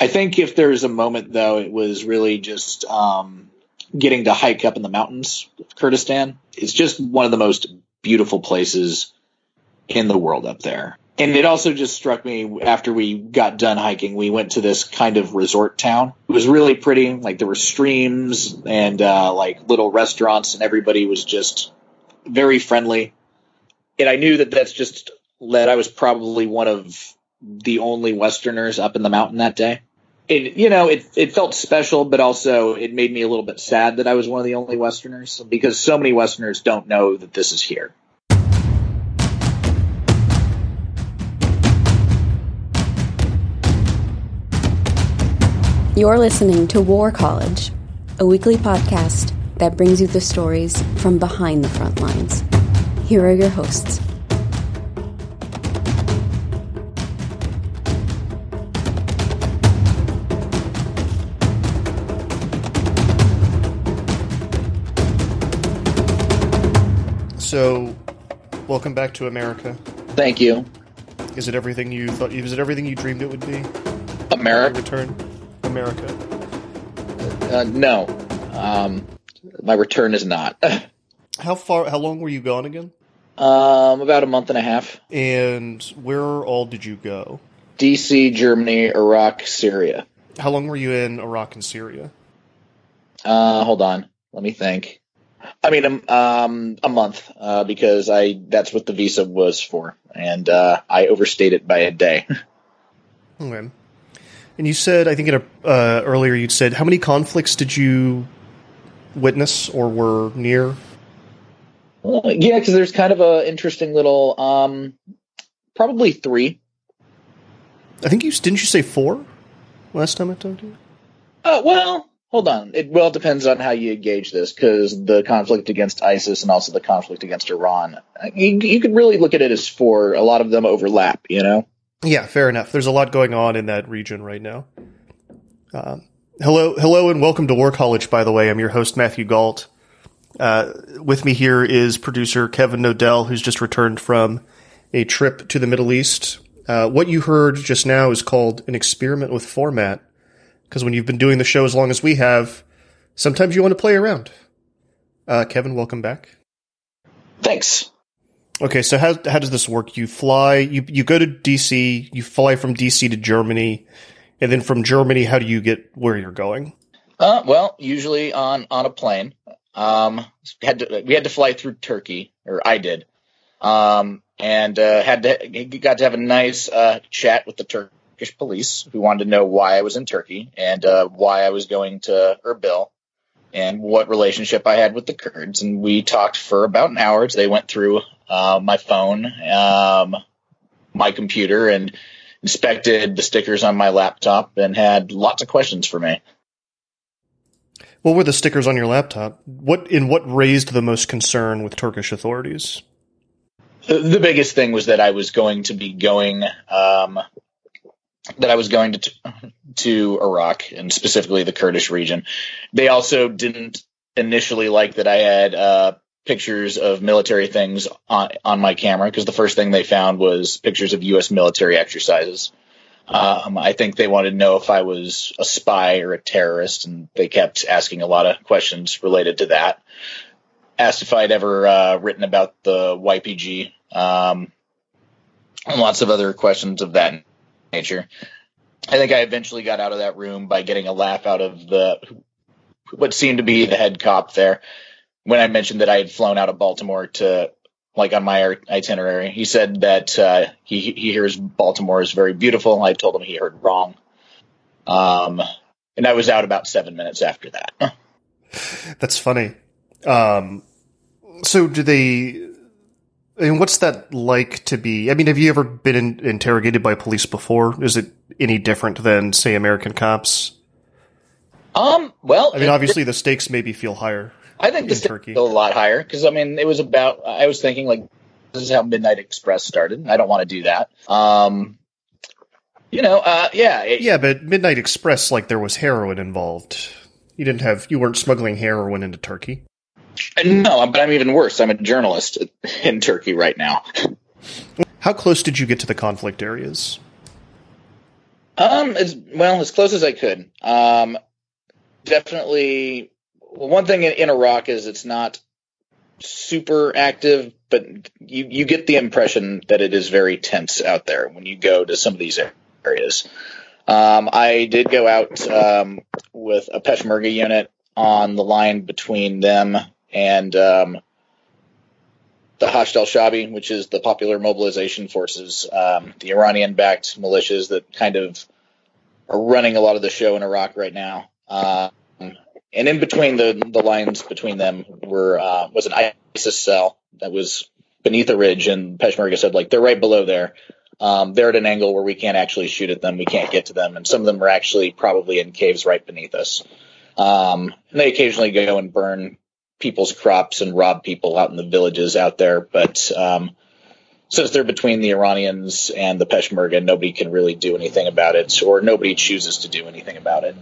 I think if there's a moment though, it was really just um, getting to hike up in the mountains of Kurdistan. It's just one of the most beautiful places in the world up there. And it also just struck me after we got done hiking, we went to this kind of resort town. It was really pretty. Like there were streams and uh, like little restaurants, and everybody was just very friendly. And I knew that that's just that I was probably one of the only Westerners up in the mountain that day. It, you know, it, it felt special, but also it made me a little bit sad that I was one of the only Westerners because so many Westerners don't know that this is here. You're listening to War College, a weekly podcast that brings you the stories from behind the front lines. Here are your hosts. So, welcome back to America. Thank you. Is it everything you thought? Is it everything you dreamed it would be? America. Return, America. Uh, no, um, my return is not. How far? How long were you gone again? um, about a month and a half. And where all did you go? D.C., Germany, Iraq, Syria. How long were you in Iraq and Syria? Uh, hold on, let me think. I mean, um, um, a month uh, because I that's what the visa was for, and uh, I overstayed it by a day. Okay. And you said, I think in a, uh, earlier you'd said, how many conflicts did you witness or were near? Well, yeah, because there's kind of a interesting little, um, probably three. I think you didn't you say four last time I talked to you. Uh, well, hold on. It well depends on how you gauge this, because the conflict against ISIS and also the conflict against Iran, you, you could really look at it as four. A lot of them overlap, you know. Yeah, fair enough. There's a lot going on in that region right now. Um, hello, hello, and welcome to War College. By the way, I'm your host Matthew Gault. Uh, with me here is producer Kevin Knodell, who's just returned from a trip to the Middle East. Uh, what you heard just now is called an experiment with format, because when you've been doing the show as long as we have, sometimes you want to play around. Uh, Kevin, welcome back. Thanks. Okay, so how how does this work? You fly, you you go to DC, you fly from DC to Germany, and then from Germany, how do you get where you're going? Uh, well, usually on on a plane. Um, had to we had to fly through Turkey, or I did, um, and uh, had to got to have a nice uh, chat with the Turkish police who wanted to know why I was in Turkey and uh, why I was going to Erbil and what relationship I had with the Kurds. And we talked for about an hour. They went through uh, my phone, um, my computer, and inspected the stickers on my laptop and had lots of questions for me. What were the stickers on your laptop? What in what raised the most concern with Turkish authorities? The, the biggest thing was that I was going to be going, um, that I was going to to Iraq and specifically the Kurdish region. They also didn't initially like that I had uh, pictures of military things on on my camera because the first thing they found was pictures of U.S. military exercises. Um, I think they wanted to know if I was a spy or a terrorist, and they kept asking a lot of questions related to that. Asked if I'd ever uh, written about the YPG, um, and lots of other questions of that nature. I think I eventually got out of that room by getting a laugh out of the what seemed to be the head cop there when I mentioned that I had flown out of Baltimore to like on my itinerary. He said that uh, he he hears Baltimore is very beautiful. I told him he heard wrong. Um, and I was out about seven minutes after that. That's funny. Um, so do they? Mean, what's that like to be? I mean, have you ever been in, interrogated by police before? Is it any different than, say, American cops? Um. Well, I mean, obviously the stakes maybe feel higher. I think the stakes Turkey. feel a lot higher because I mean, it was about. I was thinking like, this is how Midnight Express started. I don't want to do that. Um. You know. Uh. Yeah. it- Yeah, but Midnight Express, like there was heroin involved. You didn't have, you weren't smuggling heroin into Turkey. No, but I'm even worse. I'm a journalist in Turkey right now. How close did you get to the conflict areas? Um, as well as close as I could. Um, definitely. Well, one thing in, in Iraq is it's not super active, but you you get the impression that it is very tense out there when you go to some of these areas. Um, I did go out um, with a Peshmerga unit on the line between them and um, the Hashd al-Shaabi, which is the Popular Mobilization Forces, um, the Iranian-backed militias that kind of are running a lot of the show in Iraq right now. Um, and in between the the lines between them were uh, was an ISIS cell that was beneath a ridge, and Peshmerga said like they're right below there. Um, they're at an angle where we can't actually shoot at them. We can't get to them, and some of them are actually probably in caves right beneath us. Um, and they occasionally go and burn people's crops and rob people out in the villages out there. But um, since they're between the Iranians and the Peshmerga, nobody can really do anything about it, or nobody chooses to do anything about it.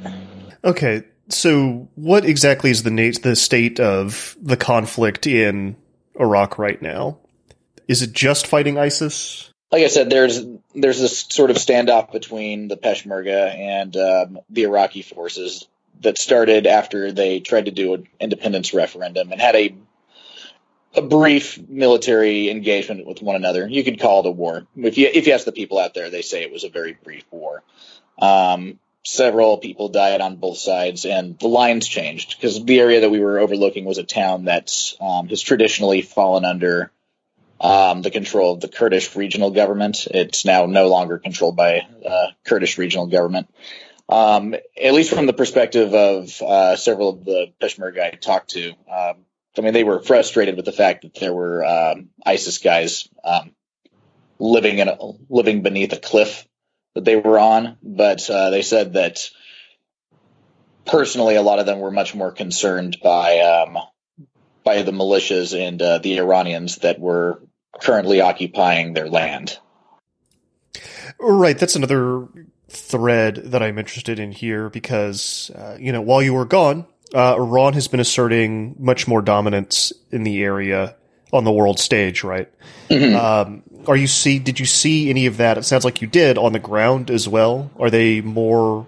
Okay, so what exactly is the na- the state of the conflict in Iraq right now? Is it just fighting ISIS? Like I said, there's there's this sort of standoff between the Peshmerga and um, the Iraqi forces that started after they tried to do an independence referendum and had a a brief military engagement with one another. You could call it a war. If you if you ask the people out there, they say it was a very brief war. Um, several people died on both sides, and the lines changed because the area that we were overlooking was a town that um, has traditionally fallen under um, the control of the Kurdish regional government. It's now no longer controlled by uh, Kurdish regional government. Um, at least from the perspective of uh, several of the Peshmerga I talked to, um, I mean, they were frustrated with the fact that there were um, ISIS guys um, living in a, living beneath a cliff that they were on, but uh, they said that personally, a lot of them were much more concerned by um, by the militias and uh, the Iranians that were currently occupying their land. Right, that's another thread that I'm interested in here because uh, you know while you were gone, uh, Iran has been asserting much more dominance in the area on the world stage, right? Mm-hmm. Um, are you see? Did you see any of that? It sounds like you did on the ground as well. Are they more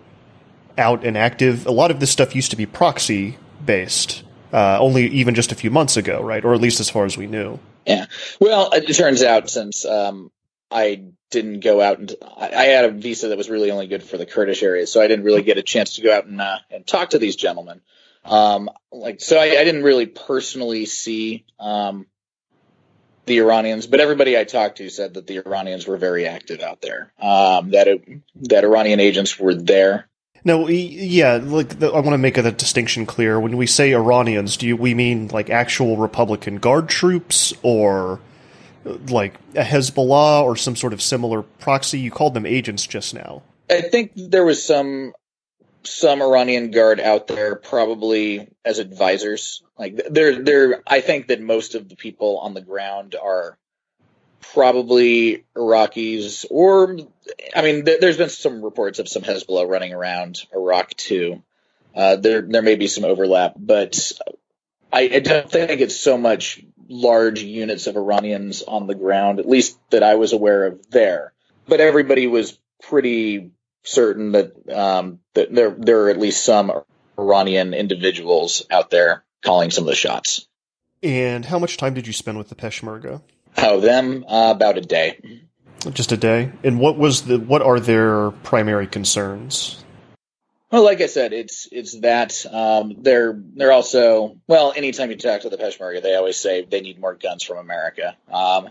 out and active? A lot of this stuff used to be proxy based, uh, only even just a few months ago, right? Or at least as far as we knew. Yeah. Well, it turns out since um, I didn't go out and I, had a visa that was really only good for the Kurdish area, so I didn't really get a chance to go out and uh, and talk to these gentlemen. Um, like, so I, I, didn't really personally see um, the Iranians, but everybody I talked to said that the Iranians were very active out there. Um, that it, that Iranian agents were there. No, yeah, like I want to make a distinction clear. When we say Iranians, do you, we mean like actual Republican Guard troops or like a Hezbollah or some sort of similar proxy? You called them agents just now. I think there was some some Iranian guard out there, probably as advisors. Like they're they're. I think that most of the people on the ground are probably Iraqis, or I mean, th- there's been some reports of some Hezbollah running around Iraq too. Uh, there there may be some overlap, but I, I don't think it's so much large units of Iranians on the ground, at least that I was aware of there. But everybody was pretty certain that um, that there there are at least some Iranian individuals out there calling some of the shots. And how much time did you spend with the Peshmerga? Oh, them uh, about a day. Just a day. And what was the what are their primary concerns? Well, like I said, it's it's that um, they're they're also well. Anytime you talk to the Peshmerga, they always say they need more guns from America. Um,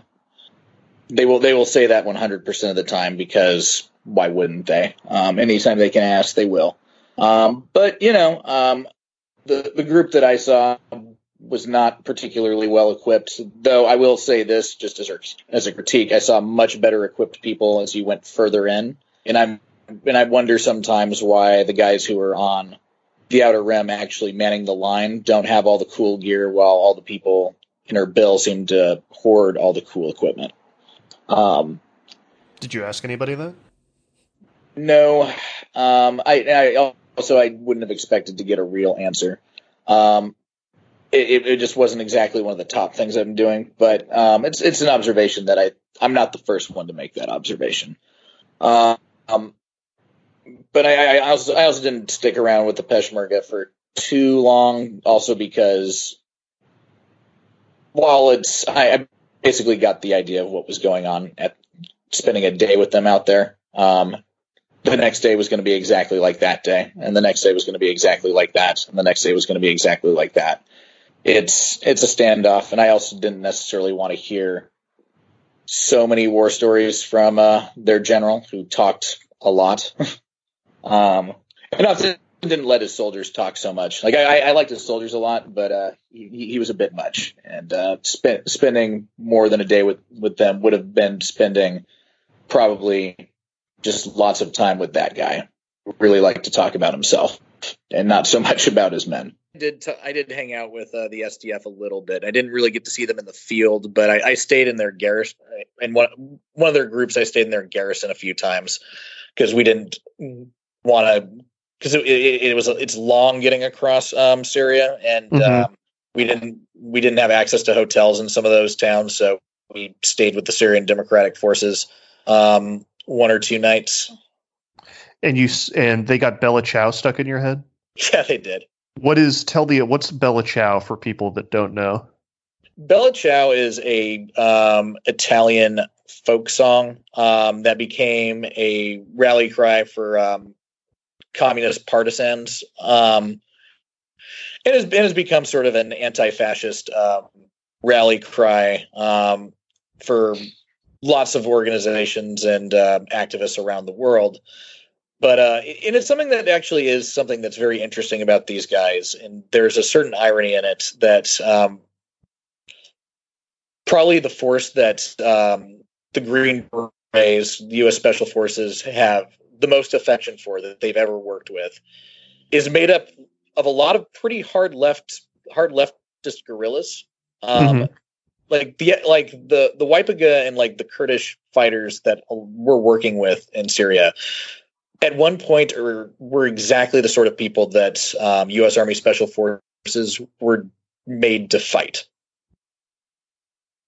they will they will say that 100 percent of the time because why wouldn't they? Um, anytime they can ask, they will. Um, but you know, um, the the group that I saw was not particularly well equipped. Though I will say this, just as a, as a critique, I saw much better equipped people as you went further in, and I'm and I wonder sometimes why the guys who are on the outer rim actually manning the line don't have all the cool gear, while all the people in Erbil seem to hoard all the cool equipment. Um, Did you ask anybody that? No, um, I, I, also I wouldn't have expected to get a real answer. Um, it, it, just wasn't exactly one of the top things I'm doing, but um, it's it's an observation that I I'm not the first one to make that observation. Um, but I, I also I also didn't stick around with the Peshmerga for too long, also because while it's I, I basically got the idea of what was going on at spending a day with them out there. Um, the next day was going to be exactly like that day, and the next day was going to be exactly like that, and the next day was going to be exactly like that. It's it's a standoff, and I also didn't necessarily want to hear so many war stories from uh, their general who talked a lot. um, and also didn't let his soldiers talk so much. Like I, I liked his soldiers a lot, but uh, he, he was a bit much, and uh, spend, spending more than a day with with them would have been spending probably just lots of time with that guy. Really liked to talk about himself and not so much about his men. I did t- I did hang out with uh, the SDF a little bit. I didn't really get to see them in the field, but I, I stayed in their garrison. And one one of their groups, I stayed in their garrison a few times because we didn't want to because it, it, it, was it's long getting across um, Syria, and mm-hmm. um, we didn't we didn't have access to hotels in some of those towns, so we stayed with the Syrian Democratic Forces um, one or two nights. And you and they got Bella Ciao stuck in your head. Yeah, they did. What is tell the what's Bella Ciao for people that don't know? Bella Ciao is a um, Italian folk song um, that became a rally cry for um, communist partisans. Um, it has, it has become sort of an anti-fascist um, rally cry um, for lots of organizations and uh, activists around the world. But uh, and it's something that actually is something that's very interesting about these guys, and there's a certain irony in it that um, probably the force that um, the Green Berets, the U.S. Special Forces, have the most affection for that they've ever worked with is made up of a lot of pretty hard left hard leftist guerrillas. Um, mm-hmm. Like the like the the YPG and like the Kurdish fighters that we're working with in Syria, at one point are were exactly the sort of people that um, U.S. Army Special Forces were made to fight.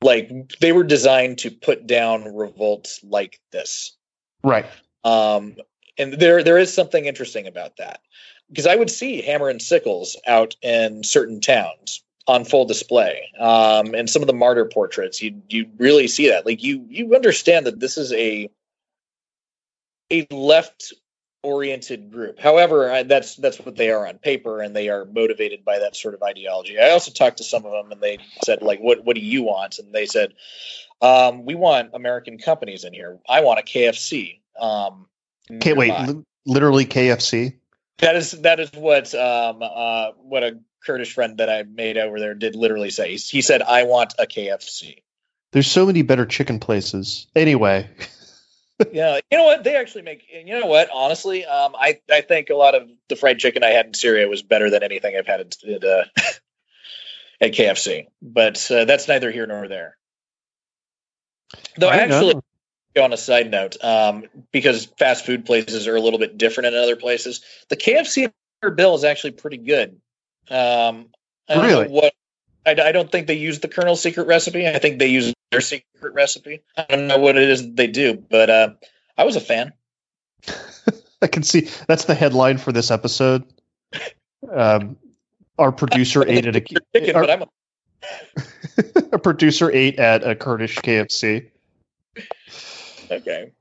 Like they were designed to put down revolts like this. Right. Um, and there there is something interesting about that because I would see hammer and sickles out in certain towns on full display. Um, and some of the martyr portraits, you you really see that. Like you you understand that this is a a left oriented group. However, I, that's that's what they are on paper, and they are motivated by that sort of ideology. I also talked to some of them, and they said like, "What what do you want?" And they said, um, "We want American companies in here. I want a KFC." Um, Can't wait, L- literally KFC. That is that is what um, uh, what a Kurdish friend that I made over there did literally say. He said, "I want a KFC." There's so many better chicken places. Anyway. yeah, you know what? They actually make. You know what? Honestly, um, I I think a lot of the fried chicken I had in Syria was better than anything I've had at, at, uh, at KFC. But uh, that's neither here nor there. Though I actually, know. On a side note, um, because fast food places are a little bit different in other places, the KFC bill is actually pretty good. Um, I really? what I, I, don't think they use the Colonel's secret recipe. I think they use their secret recipe. I don't know what it is they do, but uh, I was a fan. I can see that's the headline for this episode. Um, our producer ate at a chicken, our, but I'm a, a producer ate at a Kurdish KFC. Okay.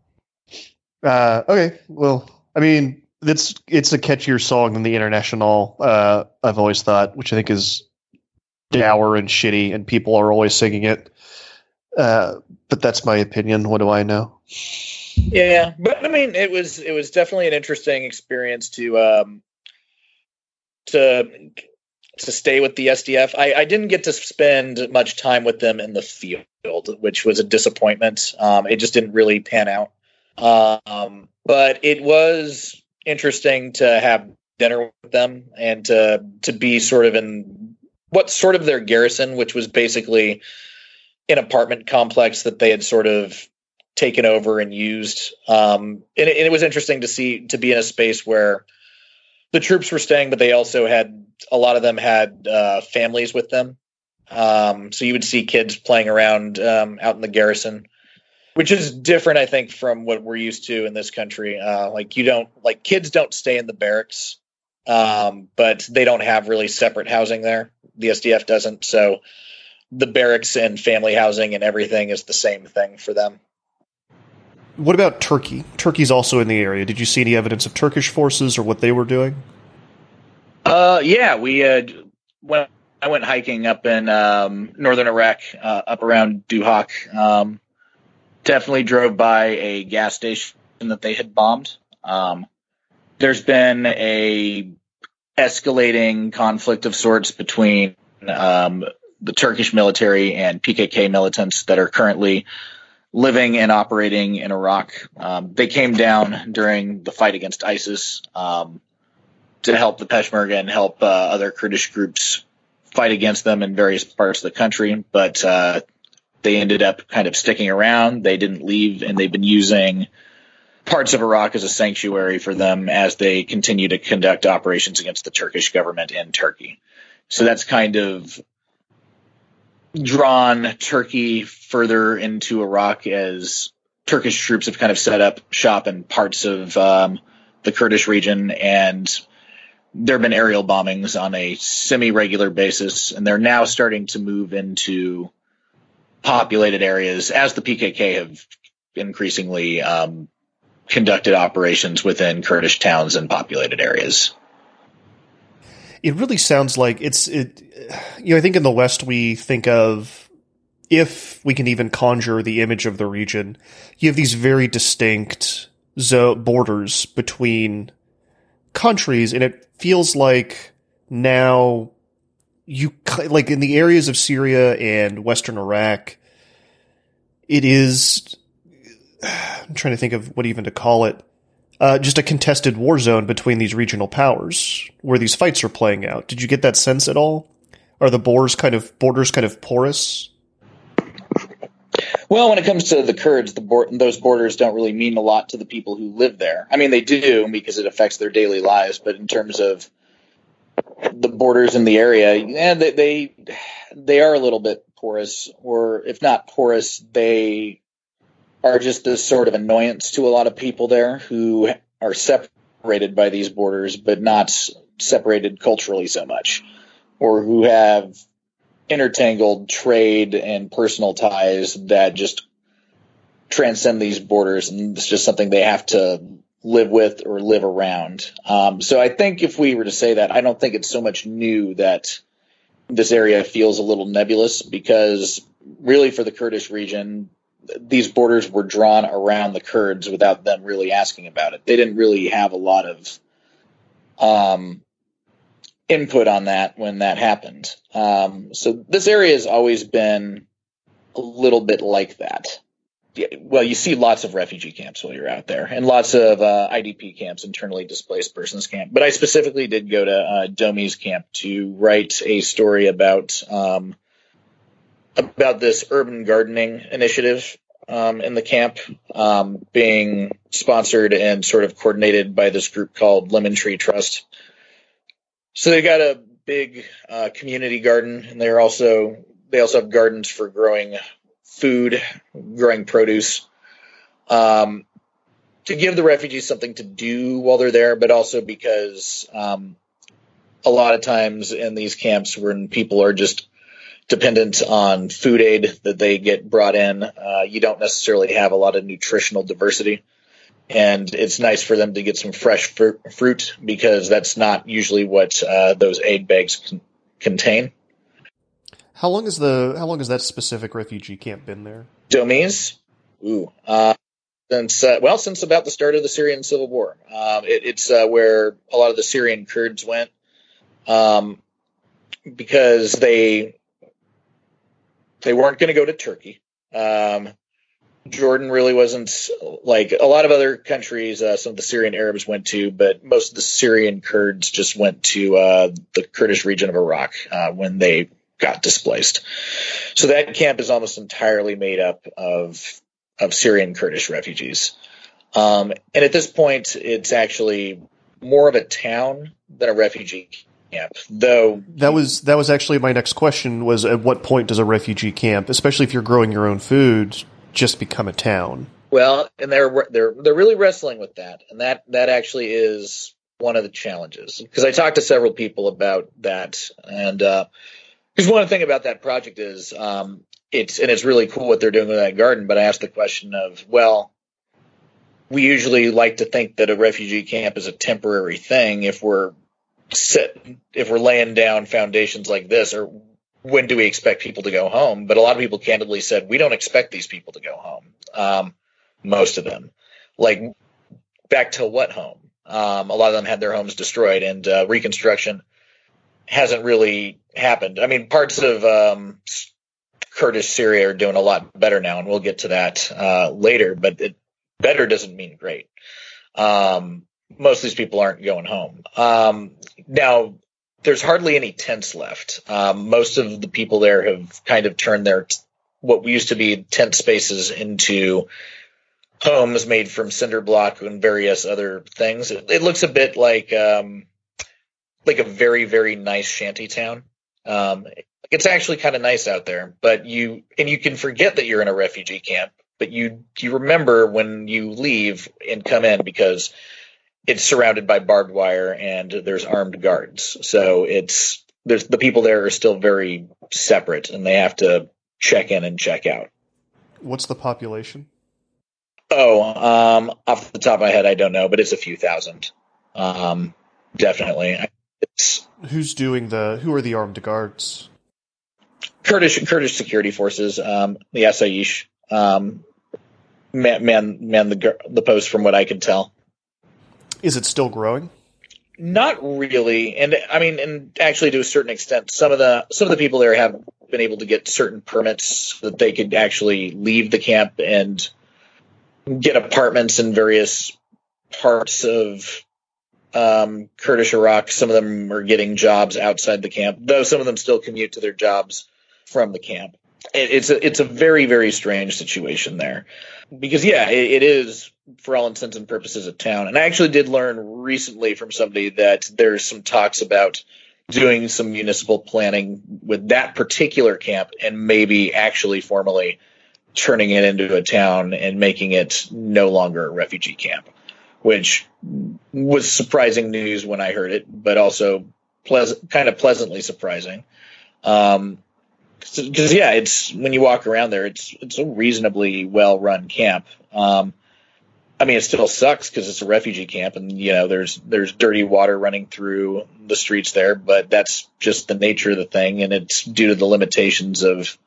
Uh, okay. Well, I mean, it's it's a catchier song than the International. Uh, I've always thought, which I think is dour and shitty, and people are always singing it. Uh, but that's my opinion. What do I know? Yeah, but I mean, it was it was definitely an interesting experience to um, to to stay with the SDF. I, I didn't get to spend much time with them in the field, which was a disappointment. Um, it just didn't really pan out. Um, but it was interesting to have dinner with them and to to be sort of in what sort of their garrison, which was basically an apartment complex that they had sort of taken over and used. Um, and, it, and, it, was interesting to see to be in a space where the troops were staying, but they also had a lot of them had uh, families with them. Um, so you would see kids playing around um, out in the garrison. which is different, I think, from what we're used to in this country. Uh, like you don't like kids don't stay in the barracks, um, but they don't have really separate housing there. The SDF doesn't, so the barracks and family housing and everything is the same thing for them. What about Turkey? Turkey's also in the area. Did you see any evidence of Turkish forces or what they were doing? Uh, yeah, we uh, when I went hiking up in um, northern Iraq, uh, up around Duhok. Um, definitely drove by a gas station that they had bombed. Um, there's been a escalating conflict of sorts between um, the Turkish military and PKK militants that are currently living and operating in Iraq. Um, they came down during the fight against ISIS um, to help the Peshmerga and help uh, other Kurdish groups fight against them in various parts of the country, but uh, they ended up kind of sticking around. They didn't leave, and they've been using parts of Iraq as a sanctuary for them as they continue to conduct operations against the Turkish government in Turkey. So that's kind of drawn Turkey further into Iraq as Turkish troops have kind of set up shop in parts of um, the Kurdish region, and there have been aerial bombings on a semi-regular basis, and they're now starting to move into populated areas as the PKK have increasingly um, conducted operations within Kurdish towns and populated areas. It really sounds like it's it. You know, I think in the West we think of if we can even conjure the image of the region, you have these very distinct zo- borders between countries, and it feels like now you like in the areas of Syria and Western Iraq, it is. I'm trying to think of what even to call it. Uh, just a contested war zone between these regional powers where these fights are playing out. Did you get that sense at all? Are the borders kind of borders kind of porous? Well, when it comes to the Kurds, the board, those borders don't really mean a lot to the people who live there. I mean, they do because it affects their daily lives. But in terms of the borders in the area, yeah, they, they they are a little bit porous, or if not porous, they are just this sort of annoyance to a lot of people there who are separated by these borders, but not separated culturally so much, or who have intertangled trade and personal ties that just transcend these borders, and it's just something they have to live with or live around. Um, so I think if we were to say that, I don't think it's so much new that this area feels a little nebulous because really for the Kurdish region, these borders were drawn around the Kurds without them really asking about it. They didn't really have a lot of um, input on that when that happened. Um, so this area has always been a little bit like that well, you see lots of refugee camps while you're out there, and lots of uh, IDP camps, internally displaced persons camp. But I specifically did go to uh, Domiz camp to write a story about um, about this urban gardening initiative um, in the camp, um, being sponsored and sort of coordinated by this group called Lemon Tree Trust. So they got a big uh, community garden, and they're also they also have gardens for growing food, growing produce, um, to give the refugees something to do while they're there, but also because um, a lot of times in these camps when people are just dependent on food aid that they get brought in, uh, you don't necessarily have a lot of nutritional diversity. And it's nice for them to get some fresh fruit because that's not usually what uh, those aid bags con- contain. How long is the how long has that specific refugee camp been there? Domiz, ooh, uh, since uh, well since about the start of the Syrian civil war. Um, it, it's uh, where a lot of the Syrian Kurds went um, because they they weren't going to go to Turkey. Um, Jordan really wasn't like a lot of other countries. Uh, some of the Syrian Arabs went to, but most of the Syrian Kurds just went to uh, the Kurdish region of Iraq uh, when they got displaced. So that camp is almost entirely made up of of Syrian Kurdish refugees. Um, and at this point, it's actually more of a town than a refugee camp. Though that was that was actually my next question: was at what point does a refugee camp, especially if you're growing your own food, just become a town. Well, and they're they're they're really wrestling with that, and that that actually is one of the challenges because I talked to several people about that, and because uh, one thing about that project is um, it's and it's really cool what they're doing with that garden. But I asked the question of, well, we usually like to think that a refugee camp is a temporary thing if we're set if we're laying down foundations like this, or when do we expect people to go home? But a lot of people candidly said we don't expect these people to go home. Um, most of them. Like back to what home? Um, a lot of them had their homes destroyed, and uh, reconstruction hasn't really happened. I mean, parts of um, Kurdish Syria are doing a lot better now, and we'll get to that uh, later. But it, better doesn't mean great. Um, most of these people aren't going home. Um, now, there's hardly any tents left. Um, most of the people there have kind of turned their what used to be tent spaces into homes made from cinder block and various other things. It, it looks a bit like um, like a very very nice shanty town. Um, it's actually kind of nice out there, but you and you can forget that you're in a refugee camp, but you you remember when you leave and come in because it's surrounded by barbed wire and there's armed guards. So it's there's the people there are still very separate and they have to check in and check out. What's the population? Oh, um, off the top of my head, I don't know, but it's a few thousand. Um, definitely. It's, Who's doing the? Who are the armed guards? Kurdish Kurdish security forces, um, the Asayish, um, man, man, man the the post from what I could tell. Is it still growing? Not really, and I mean, and actually, to a certain extent, some of the some of the people there have been able to get certain permits that they could actually leave the camp and get apartments in various parts of um, Kurdish Iraq. Some of them are getting jobs outside the camp, though some of them still commute to their jobs from the camp. It, it's a it's a very very strange situation there, because yeah, it, it is for all intents and purposes a town. And I actually did learn recently from somebody that there's some talks about doing some municipal planning with that particular camp and maybe actually formally turning it into a town and making it no longer a refugee camp, which was surprising news when I heard it, but also pleasant, kind of pleasantly surprising. Um, because yeah, it's when you walk around there, it's it's a reasonably well run camp. Um, I mean, it still sucks because it's a refugee camp, and you know, there's there's dirty water running through the streets there, but that's just the nature of the thing, and it's due to the limitations of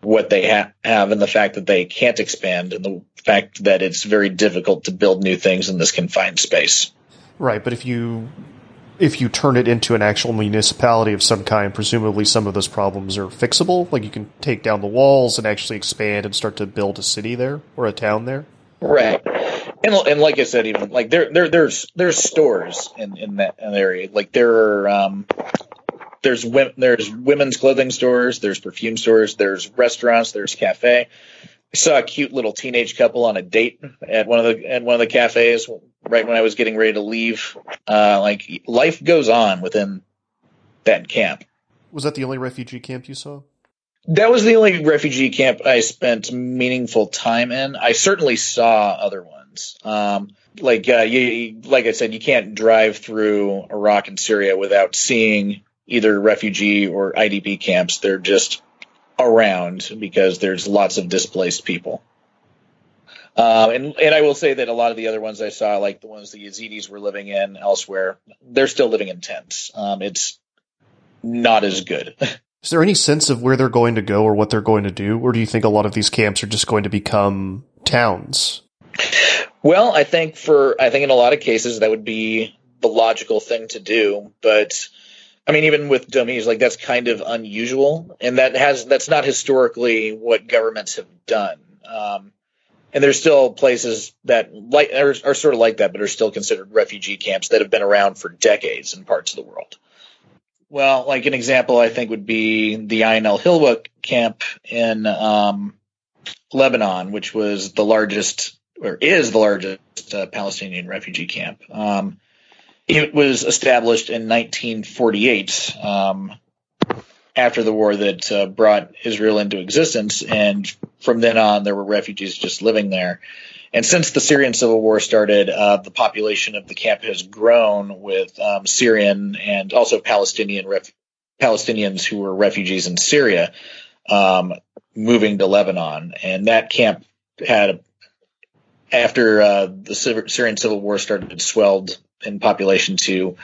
what they ha- have and the fact that they can't expand and the fact that it's very difficult to build new things in this confined space. Right, but if you if you turn it into an actual municipality of some kind, presumably some of those problems are fixable. Like you can take down the walls and actually expand and start to build a city there or a town there. Right, and and like I said, even like there there there's there's stores in in that area. Like there are um, there's there's women's clothing stores, there's perfume stores, there's restaurants, there's cafe. I saw a cute little teenage couple on a date at one of the at one of the cafes right when I was getting ready to leave. Uh, like life goes on within that camp. Was that the only refugee camp you saw? That was the only refugee camp I spent meaningful time in. I certainly saw other ones. Um, like uh, you, like I said, you can't drive through Iraq and Syria without seeing either refugee or IDP camps. They're just around because there's lots of displaced people. Uh, and and I will say that a lot of the other ones I saw, like the ones the Yazidis were living in elsewhere, they're still living in tents. Um, it's not as good. Is there any sense of where they're going to go or what they're going to do, or do you think a lot of these camps are just going to become towns? Well, I think for I think in a lot of cases that would be the logical thing to do, but I mean, even with Domiz, like that's kind of unusual, and that has that's not historically what governments have done. Um, and there's still places that like are, are, sort of like that, but are still considered refugee camps that have been around for decades in parts of the world. Well, like an example, I think would be the Ain al Hilwa camp in um, Lebanon, which was the largest or is the largest uh, Palestinian refugee camp. Um, it was established in 1948 um, after the war that uh, brought Israel into existence, and from then on, there were refugees just living there. And since the Syrian civil war started, uh, the population of the camp has grown with um, Syrian and also Palestinian ref- Palestinians who were refugees in Syria um, moving to Lebanon, and that camp had after uh, the Syrian civil war started swelled in population to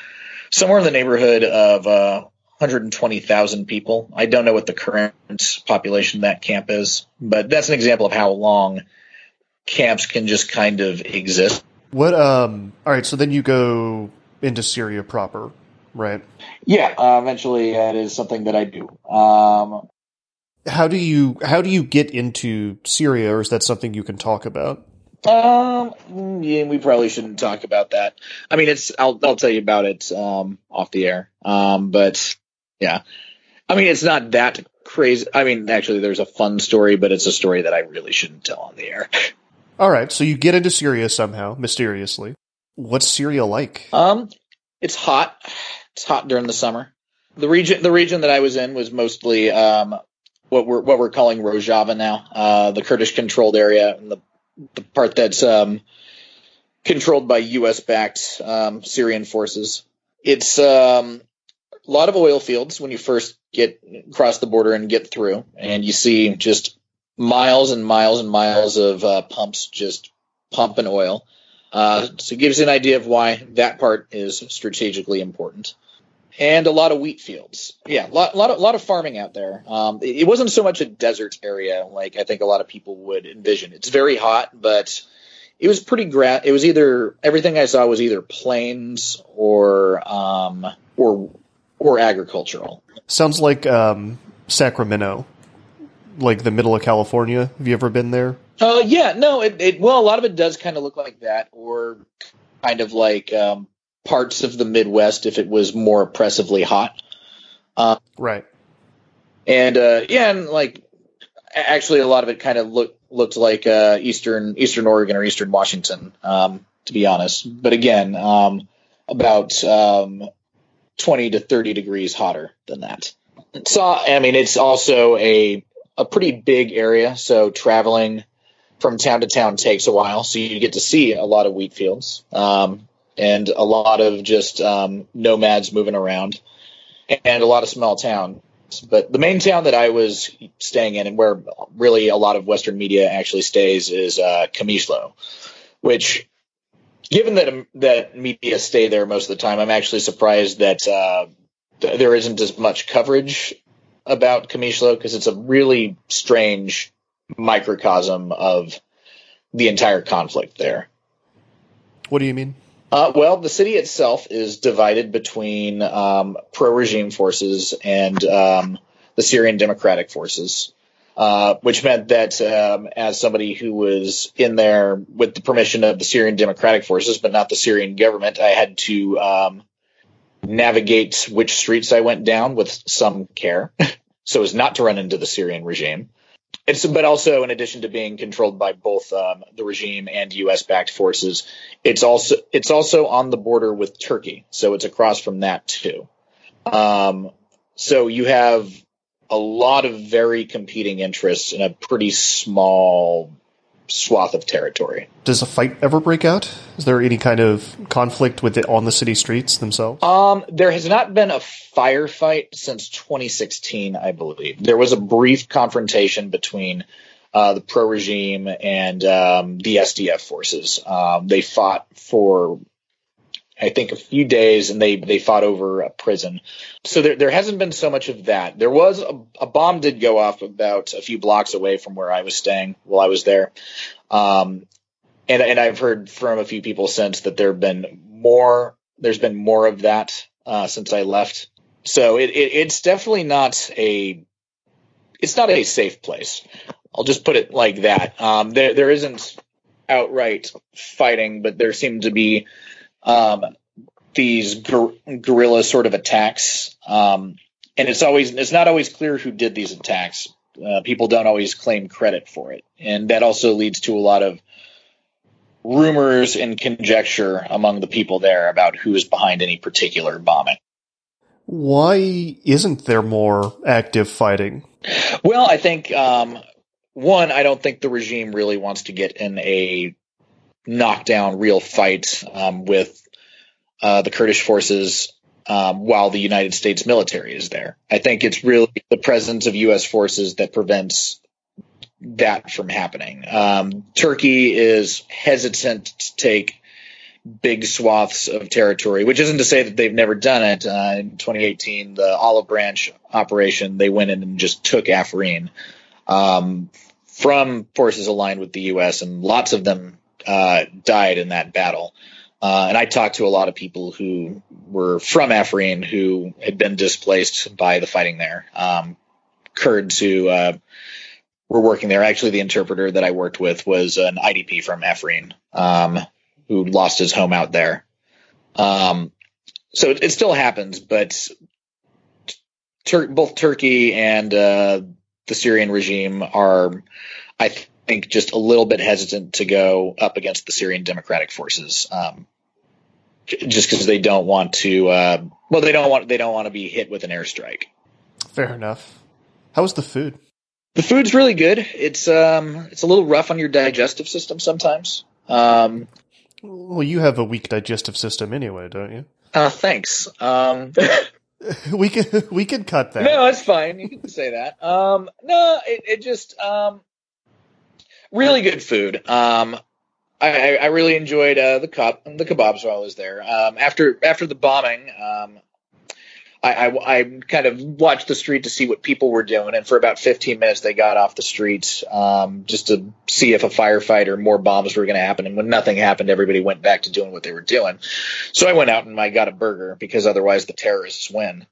somewhere in the neighborhood of uh, 120,000 people. I don't know what the current population of that camp is, but that's an example of how long camps can just kind of exist. What? Um. All right. So then you go into Syria proper, right? Yeah. Uh, eventually, that is something that I do. Um. How do you how do you get into Syria, or is that something you can talk about? Um, yeah, we probably shouldn't talk about that. I mean, it's I'll I'll tell you about it um off the air. Um, but yeah, I mean, it's not that crazy. I mean, actually, there's a fun story, but it's a story that I really shouldn't tell on the air. All right, so you get into Syria somehow, mysteriously. What's Syria like? Um, it's hot. It's hot during the summer. The region, the region that I was in was mostly um, what we're what we're calling Rojava now, uh, the Kurdish controlled area, and the the part that's um, controlled by U.S. backed um, Syrian forces. It's um, a lot of oil fields when you first get across the border and get through, and you see just miles and miles and miles of uh, pumps just pumping oil. Uh, so it gives you an idea of why that part is strategically important. And a lot of wheat fields. Yeah, a lot, lot, of, lot of farming out there. Um, it, it, wasn't so much a desert area like I think a lot of people would envision. It's very hot, but it was pretty gra- It was either everything I saw was either plains or um, or or agricultural. Sounds like um, Sacramento like the middle of California. Have you ever been there? Uh, yeah, no, it, it well, a lot of it does kind of look like that, or kind of like um, parts of the Midwest if it was more oppressively hot. Uh, right. And uh, yeah, and like actually, a lot of it kind of looked looked like uh, eastern Eastern Oregon or Eastern Washington, um, to be honest. But again, um, about um, twenty to thirty degrees hotter than that. So I mean, it's also a a pretty big area, so traveling from town to town takes a while. So you get to see a lot of wheat fields um, and a lot of just um, nomads moving around and a lot of small towns. But the main town that I was staying in and where really a lot of Western media actually stays is uh, Kamishlo, which given that um, that media stay there most of the time, I'm actually surprised that uh, th- there isn't as much coverage about Kamishlo because it's a really strange microcosm of the entire conflict there. What do you mean? Uh, well, the city itself is divided between um, pro-regime forces and um, the Syrian Democratic Forces, uh, which meant that um, as somebody who was in there with the permission of the Syrian Democratic Forces, but not the Syrian government, I had to um, navigate which streets I went down with some care so as not to run into the Syrian regime. It's, but also, in addition to being controlled by both um, the regime and U.S. backed forces, it's also it's also on the border with Turkey, so it's across from that too. Um, so you have a lot of very competing interests in a pretty small swath of territory. Does a fight ever break out? Is there any kind of conflict with it on the city streets themselves? Um, there has not been a firefight since 2016, I believe. There was a brief confrontation between uh, the pro regime and um, the SDF forces. Um, they fought for I think a few days, and they they fought over a prison. So there there hasn't been so much of that. There was a, a bomb did go off about a few blocks away from where I was staying while I was there, um, and and I've heard from a few people since that there have been more. There's been more of that uh, since I left. So it, it it's definitely not a it's not a safe place. I'll just put it like that. Um, there there isn't outright fighting, but there seem to be um, these guerrilla sort of attacks. Um, and it's always it's not always clear who did these attacks. Uh, people don't always claim credit for it, and that also leads to a lot of rumors and conjecture among the people there about who is behind any particular bombing. Why isn't there more active fighting? Well, I think um, one, I don't think the regime really wants to get in a knockdown, real fight um, with uh, the Kurdish forces um, while the United States military is there. I think it's really the presence of U.S. forces that prevents that from happening. Um, Turkey is hesitant to take big swaths of territory, which isn't to say that they've never done it. Uh, in 2018, the Olive Branch operation, they went in and just took Afrin um, from forces aligned with the U.S., and lots of them uh, died in that battle. Uh, and I talked to a lot of people who were from Afrin who had been displaced by the fighting there. Um, Kurds who uh, were working there. Actually, the interpreter that I worked with was an IDP from Afrin um, who lost his home out there. Um, so it, it, still happens, but Tur- both Turkey and uh, the Syrian regime are, I think, just a little bit hesitant to go up against the Syrian Democratic Forces. Um, just because they don't want to. Uh, well, they don't want they don't want to be hit with an airstrike. Fair enough. How was the food? The food's really good. It's um it's a little rough on your digestive system sometimes. Um, well, you have a weak digestive system anyway, don't you? Uh, thanks. Um, we can we can cut that. No, it's fine. You can say that. Um, no, it, it just um, really good food. Um, I, I really enjoyed uh, the cup the kebabs while I was there. Um, after after the bombing, um, I, I, I, kind of watched the street to see what people were doing, and for about 15 minutes they got off the streets um, just to see if a firefight or more bombs were going to happen. And when nothing happened, everybody went back to doing what they were doing. So I went out and I got a burger because otherwise the terrorists win.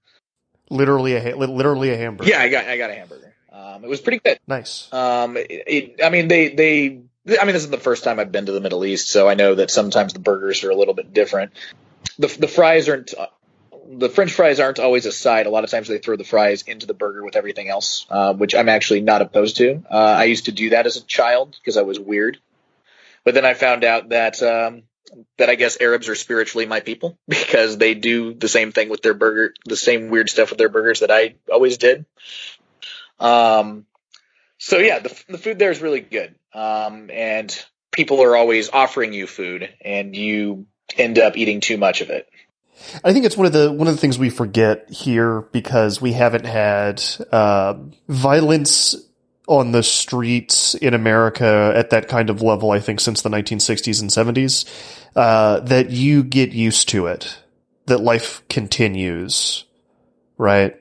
Literally a literally a hamburger. Yeah, I got I got a hamburger. Um, it was pretty good. Nice. Um, it, it, I mean, they they I mean, this is the first time I've been to the Middle East, so I know that sometimes the burgers are a little bit different. The the fries aren't the French fries aren't always a side. A lot of times they throw the fries into the burger with everything else, uh, which I'm actually not opposed to. Uh, I used to do that as a child because I was weird, but then I found out that um, that I guess Arabs are spiritually my people because they do the same thing with their burger, the same weird stuff with their burgers that I always did. Um, so yeah, the, the food there is really good um, and people are always offering you food, and you end up eating too much of it. I think it's one of the one of the things we forget here because we haven't had uh, violence on the streets in America at that kind of level. I think since the 1960s and 70s, uh, that you get used to it, that life continues, right?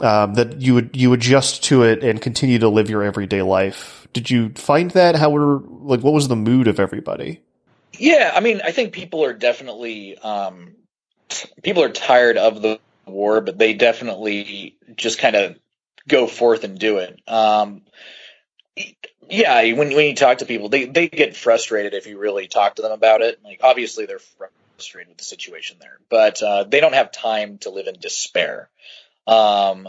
Um, that you would you adjust to it and continue to live your everyday life did you find that? How were like what was the mood of everybody? Yeah, I mean, I think people are definitely um, people are tired of the war, but they definitely just kind of go forth and do it. Um, yeah, when when you talk to people, they they get frustrated if you really talk to them about it. Like obviously they're frustrated with the situation there, but uh, they don't have time to live in despair. Um,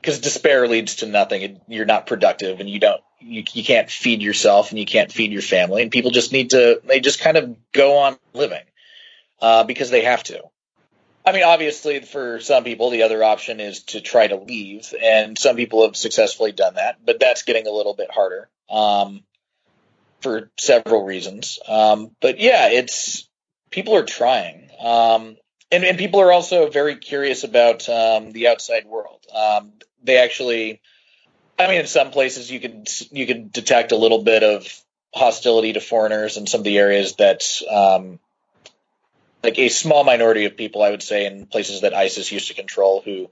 because despair leads to nothing. You're not productive, and you don't you, you can't feed yourself, and you can't feed your family, and people just need to they just kind of go on living uh, because they have to. I mean, obviously, for some people, the other option is to try to leave, and some people have successfully done that, but that's getting a little bit harder um, for several reasons. Um, but yeah, it's people are trying. Um, and, and people are also very curious about um, the outside world. Um, they actually, I mean, in some places you could you could detect a little bit of hostility to foreigners in some of the areas that, um, like a small minority of people, I would say, in places that ISIS used to control, who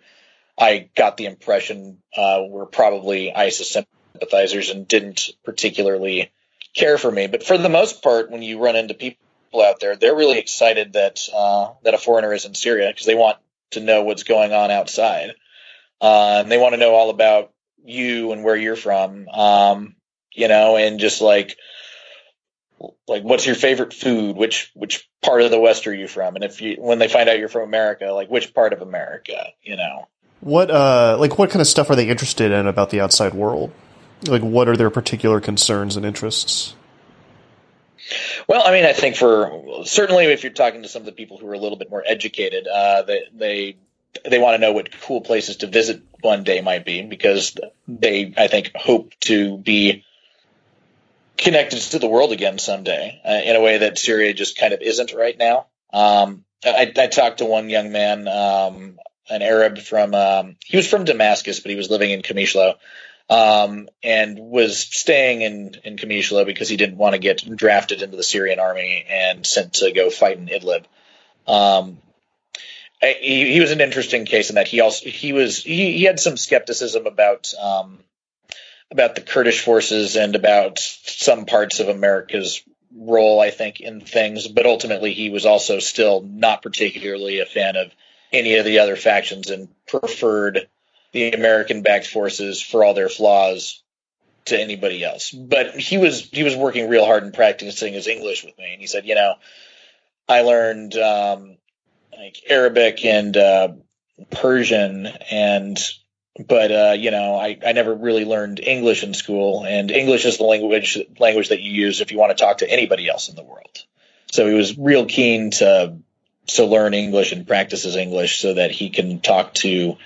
I got the impression uh, were probably ISIS sympathizers and didn't particularly care for me. But for the most part, when you run into people out there, they're really excited that uh, that a foreigner is in Syria because they want to know what's going on outside. Uh, and they want to know all about you and where you're from, um, you know, and just like, like what's your favorite food? Which which part of the West are you from? And if you when they find out you're from America, like which part of America, you know? What uh like what kind of stuff are they interested in about the outside world? Like what are their particular concerns and interests? Well, I mean, I think for certainly if you're talking to some of the people who are a little bit more educated, uh, they they they want to know what cool places to visit one day might be because they, I think, hope to be connected to the world again someday uh, in a way that Syria just kind of isn't right now. Um, I, I, talked to one young man, um, an Arab from, um, he was from Damascus, but he was living in Qamishlo, um, and was staying in, in Qamishlo because he didn't want to get drafted into the Syrian army and sent to go fight in Idlib. Um, he, he was an interesting case in that he also he was he, he had some skepticism about um, about the Kurdish forces and about some parts of America's role, I think, in things. But ultimately, he was also still not particularly a fan of any of the other factions and preferred the American-backed forces for all their flaws to anybody else. But he was he was working real hard and practicing his English with me, and he said, you know, I learned um, like Arabic and uh, Persian and but uh, you know I, I never really learned English in school and English is the language language that you use if you want to talk to anybody else in the world. So he was real keen to to learn English and practice his English so that he can talk to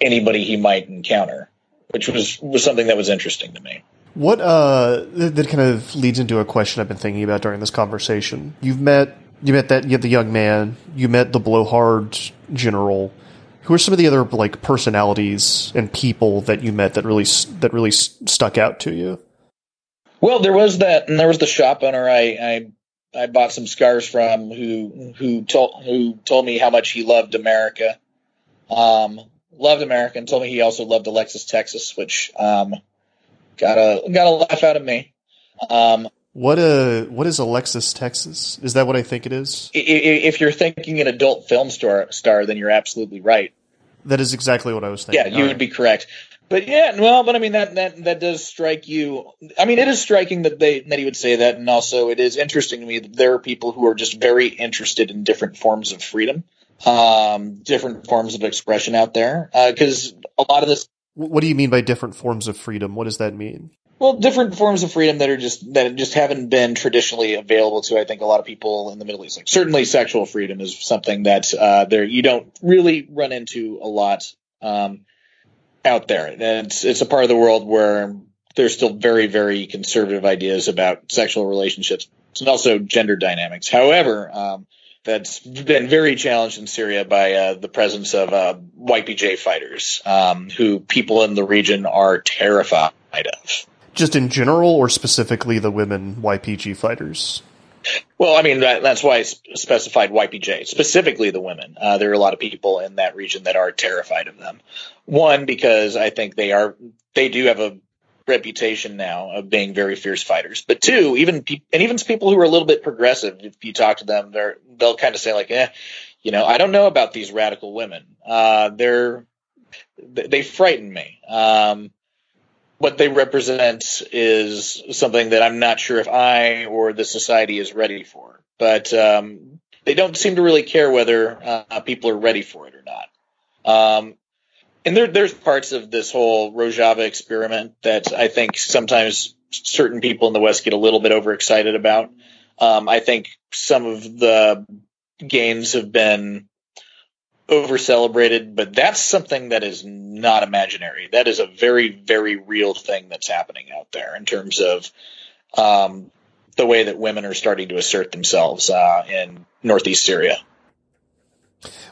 anybody he might encounter, which was was something that was interesting to me. What uh that kind of leads into a question I've been thinking about during this conversation. You've met you met that you the young man, you met the blowhard general. Who are some of the other like personalities and people that you met that really that really stuck out to you? Well, there was that, and there was the shop owner I I, I bought some scarves from, who who told who told me how much he loved America, um, loved America, and told me he also loved Alexis, Texas, which um, got a got a laugh out of me. Um, what uh what is Alexis Texas? Is that what I think it is? If you're thinking an adult film star, star then you're absolutely right. That is exactly what I was thinking. Yeah, you All would right. be correct. But yeah, well, but I mean that that that does strike you. I mean, it is striking that they that he would say that, and also it is interesting to me that there are people who are just very interested in different forms of freedom, um, different forms of expression out there. Because uh, a lot of this. What do you mean by different forms of freedom? What does that mean? well, different forms of freedom that are just that just haven't been traditionally available to I think a lot of people in the Middle East. Like certainly, sexual freedom is something that uh, there you don't really run into a lot um, out there, and it's it's a part of the world where there's still very very conservative ideas about sexual relationships and also gender dynamics. However, um, that's been very challenged in Syria by uh, the presence of uh, YPJ fighters, um, who people in the region are terrified of just in general, or specifically the women YPG fighters? Well, I mean that, that's why I specified YPJ specifically the women. Uh, there are a lot of people in that region that are terrified of them. One because I think they are they do have a reputation now of being very fierce fighters. But two, even pe- and even people who are a little bit progressive, if you talk to them, they're they'll kind of say like, eh, you know, I don't know about these radical women. Uh, they're they frighten me. Um, what they represent is something that I'm not sure if I or the society is ready for. But um, they don't seem to really care whether uh, people are ready for it or not. Um, and there, there's parts of this whole Rojava experiment that I think sometimes certain people in the West get a little bit overexcited about. Um, I think some of the gains have been over celebrated, but that's something that is not imaginary. That is a very, very real thing that's happening out there in terms of um, the way that women are starting to assert themselves uh, in northeast Syria.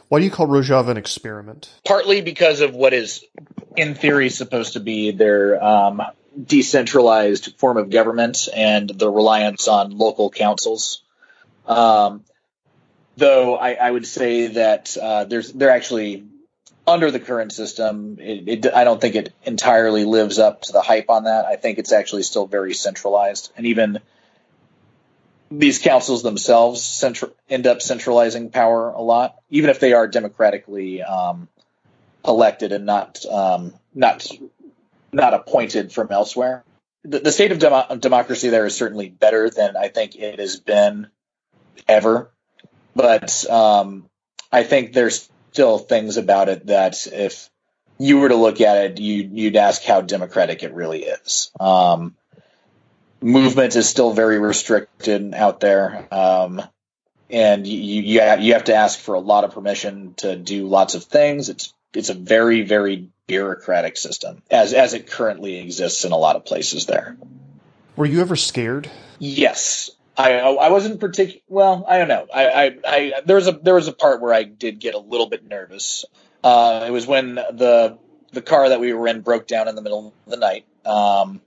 Why do you call Rojava an experiment? Partly because of what is, in theory, supposed to be their um, decentralized form of government and the reliance on local councils. Um, though I, I would say that uh, there's they're actually under the current system. It, it, I don't think it entirely lives up to the hype on that. I think it's actually still very centralized, and even these councils themselves central, end up centralizing power a lot, even if they are democratically um, elected and not um, not not appointed from elsewhere. The, the state of demo- democracy there is certainly better than I think it has been ever but um, I think there's still things about it that if you were to look at it, you, you'd ask how democratic it really is. Um, movement is still very restricted out there. Um, and you you have, you have to ask for a lot of permission to do lots of things. It's it's a very very bureaucratic system as as it currently exists in a lot of places there. Were you ever scared? Yes. I I wasn't particular. Well, I don't know. I, I I there was a there was a part where I did get a little bit nervous. Uh, it was when the the car that we were in broke down in the middle of the night um,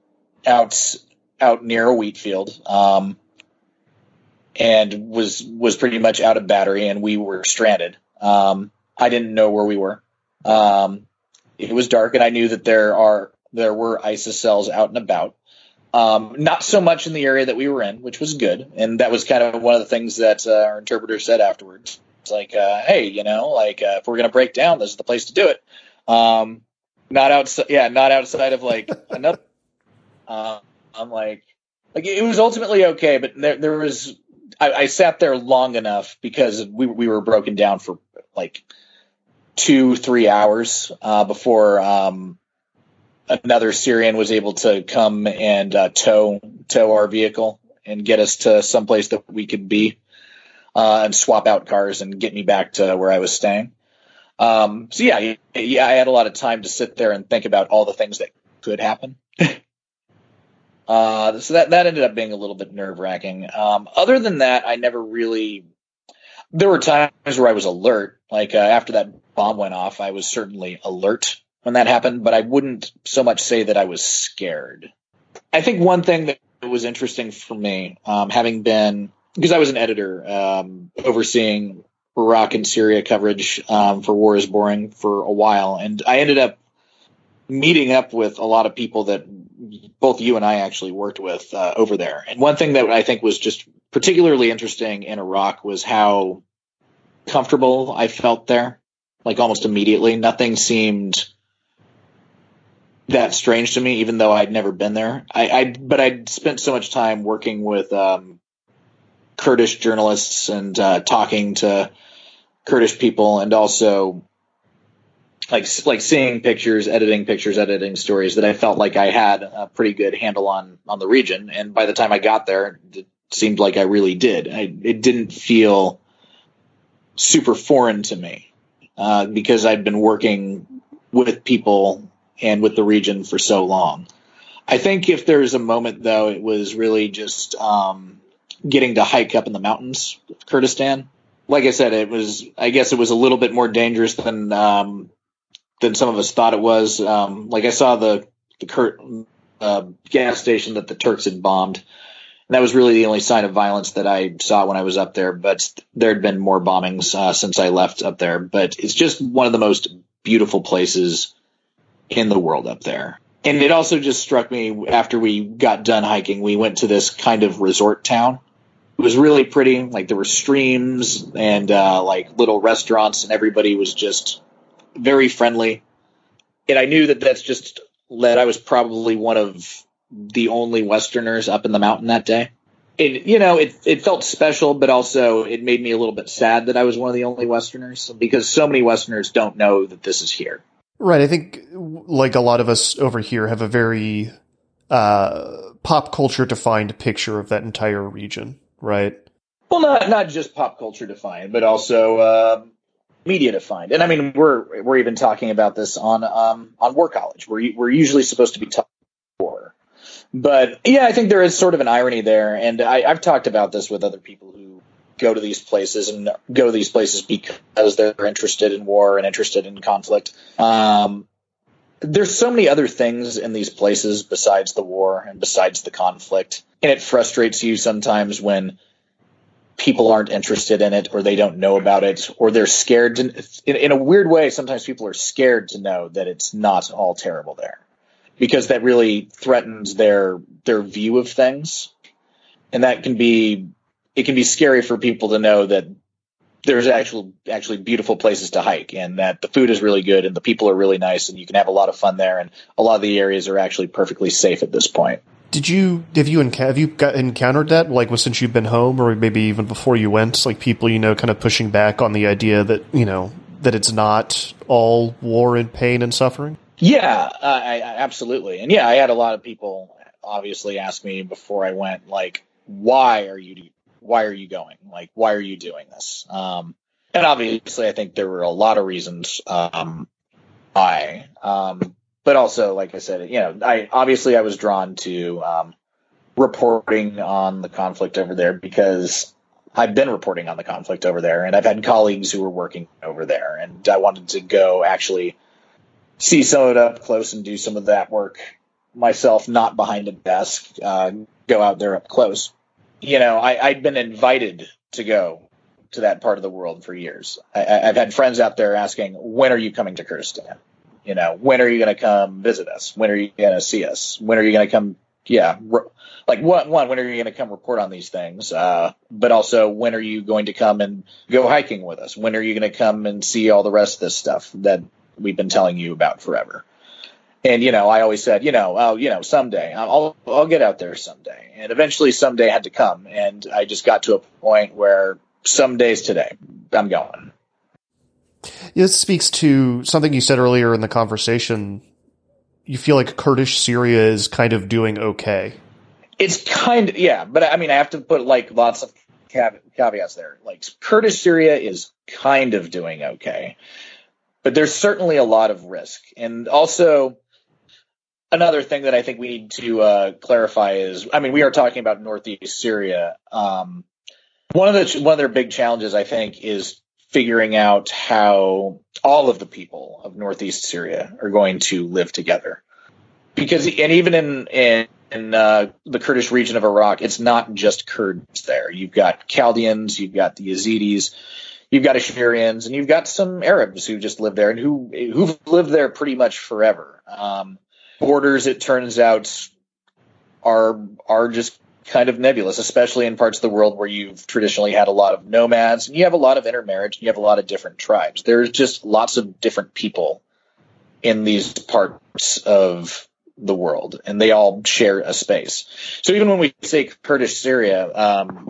out out near a wheat field. Um, and was was pretty much out of battery, and we were stranded. Um, I didn't know where we were. Um, it was dark, and I knew that there are there were ISIS cells out and about. Um, not so much in the area that we were in, which was good, and that was kind of one of the things that uh, our interpreter said afterwards. It's like, uh, hey, you know, like uh, if we're gonna break down, this is the place to do it. Um, not outside, yeah, not outside of like another. Uh, I'm like, like it was ultimately okay, but there there was I, I sat there long enough because we we were broken down for like two three hours uh, before um, another Syrian was able to come and uh, tow tow our vehicle and get us to someplace that we could be uh, and swap out cars and get me back to where I was staying. Um, so yeah, yeah, I had a lot of time to sit there and think about all the things that could happen. Uh, so that that ended up being a little bit nerve wracking. Um, other than that, I never really. There were times where I was alert, like uh, after that bomb went off, I was certainly alert when that happened, but I wouldn't so much say that I was scared. I think one thing that was interesting for me, um, having been because I was an editor um, overseeing Iraq and Syria coverage um, for War is Boring for a while, and I ended up meeting up with a lot of people that both you and I actually worked with uh, over there. And one thing that I think was just particularly interesting in Iraq was how comfortable I felt there. Like almost immediately, nothing seemed that strange to me, even though I'd never been there. I, I but I'd spent so much time working with um, Kurdish journalists and uh, talking to Kurdish people, and also like like seeing pictures, editing pictures, editing stories that I felt like I had a pretty good handle on on the region. And by the time I got there, it seemed like I really did. I, it didn't feel super foreign to me uh, because I'd been working with people and with the region for so long. I think if there's a moment though, it was really just um, getting to hike up in the mountains of Kurdistan. Like I said, it was. I guess it was a little bit more dangerous than um, than some of us thought it was. Um, like I saw the the Kurt, uh, gas station that the Turks had bombed. And that was really the only sign of violence that I saw when I was up there. But there had been more bombings uh, since I left up there. But it's just one of the most beautiful places in the world up there. And it also just struck me after we got done hiking, we went to this kind of resort town. It was really pretty. Like there were streams and uh, like little restaurants, and everybody was just very friendly. And I knew that that's just led. I was probably one of the only Westerners up in the mountain that day. It, you know, it, it felt special, but also it made me a little bit sad that I was one of the only Westerners because so many Westerners don't know that this is here. Right. I think, like a lot of us over here, have a very uh, pop culture defined picture of that entire region, right? Well, not not just pop culture defined, but also uh, media defined. And I mean, we're we're even talking about this on um, on War College. We're we're usually supposed to be talking war, but yeah, I think there is sort of an irony there. And I, I've talked about this with other people who go to these places and go to these places because they're interested in war and interested in conflict. Um, there's so many other things in these places besides the war and besides the conflict, and it frustrates you sometimes when people aren't interested in it or they don't know about it or they're scared to, in, in, a weird way sometimes people are scared to know that it's not all terrible there because that really threatens their their view of things. And that can be it can be scary for people to know that there's actual actually beautiful places to hike and that the food is really good and the people are really nice and you can have a lot of fun there and a lot of the areas are actually perfectly safe at this point did you have you have you got encountered that like since you've been home or maybe even before you went like people you know kind of pushing back on the idea that you know that it's not all war and pain and suffering? Yeah, uh, I, absolutely, and yeah, I had a lot of people obviously ask me before I went like, why are you why are you going? Like, why are you doing this? Um, and obviously, I think there were a lot of reasons um, why. Um, but also, like I said, you know, I obviously I was drawn to um, reporting on the conflict over there because I've been reporting on the conflict over there, and I've had colleagues who were working over there, and I wanted to go actually see some of it up close and do some of that work myself, not behind a desk, uh, go out there up close. You know, I, I'd been invited to go to that part of the world for years. I, have had friends out there asking, when are you coming to Kurdistan? You know, when are you going to come visit us? When are you going to see us? When are you going to come? Yeah, re- like one, one, when are you going to come report on these things? Uh, but also, when are you going to come and go hiking with us? When are you going to come and see all the rest of this stuff that we've been telling you about forever? And you know, I always said, you know, oh, you know, someday I'll I'll get out there someday, and eventually someday had to come, and I just got to a point where some days today I'm going. This speaks to something you said earlier in the conversation. You feel like Kurdish Syria is kind of doing okay. It's kind of yeah, but I mean, I have to put like lots of caveats there. Like Kurdish Syria is kind of doing okay, but there's certainly a lot of risk, and also another thing that I think we need to uh, clarify is, I mean, we are talking about northeast Syria. Um, one of the one of their big challenges, I think, is figuring out how all of the people of northeast Syria are going to live together. Because, and even in in, in uh, the Kurdish region of Iraq, it's not just Kurds there. You've got Chaldeans, you've got the Yazidis, you've got Assyrians, and you've got some Arabs who just live there and who who've lived there pretty much forever. Um, borders, it turns out, are are just kind of nebulous, especially in parts of the world where you've traditionally had a lot of nomads and you have a lot of intermarriage and you have a lot of different tribes. There's just lots of different people in these parts of the world and they all share a space. So even when we say Kurdish Syria, um,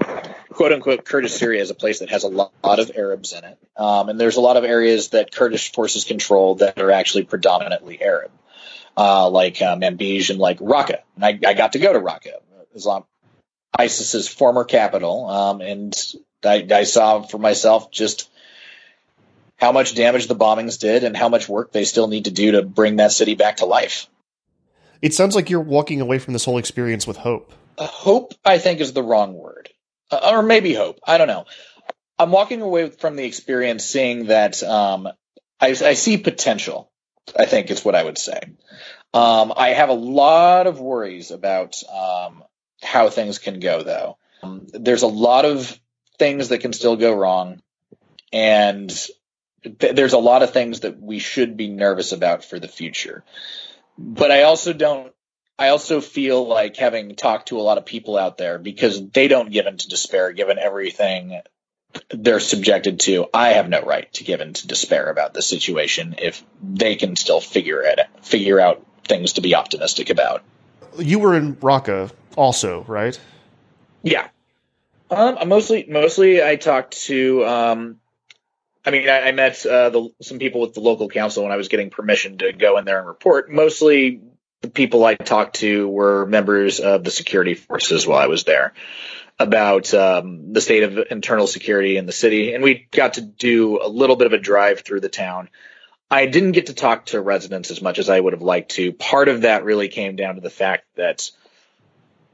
quote unquote Kurdish Syria is a place that has a lot, of Arabs in it. Um, and there's a lot of areas that Kurdish forces control that are actually predominantly Arab uh, like um, Manbij and like Raqqa. And I, I, got to go to Raqqa, Islam, ISIS's former capital, um, and I, I saw for myself just how much damage the bombings did and how much work they still need to do to bring that city back to life. It sounds like you're walking away from this whole experience with hope. Uh, hope, I think, is the wrong word. Uh, or maybe hope. I don't know. I'm walking away from the experience seeing that um, I, I, see potential. I think is what I would say. Um, I have a lot of worries about um, how things can go, though. Um, there's a lot of things that can still go wrong, and th- there's a lot of things that we should be nervous about for the future. But I also don't. I also feel like having talked to a lot of people out there because they don't give in to despair given everything they're subjected to. I have no right to give in to despair about the situation if they can still figure it figure out things to be optimistic about. You were in Raqqa also, right? Yeah. Um, mostly, mostly I talked to. Um, I mean, I, I met uh, the, some people with the local council when I was getting permission to go in there and report. Mostly, the people I talked to were members of the security forces while I was there about um, the state of internal security in the city, and we got to do a little bit of a drive through the town. I didn't get to talk to residents as much as I would have liked to. Part of that really came down to the fact that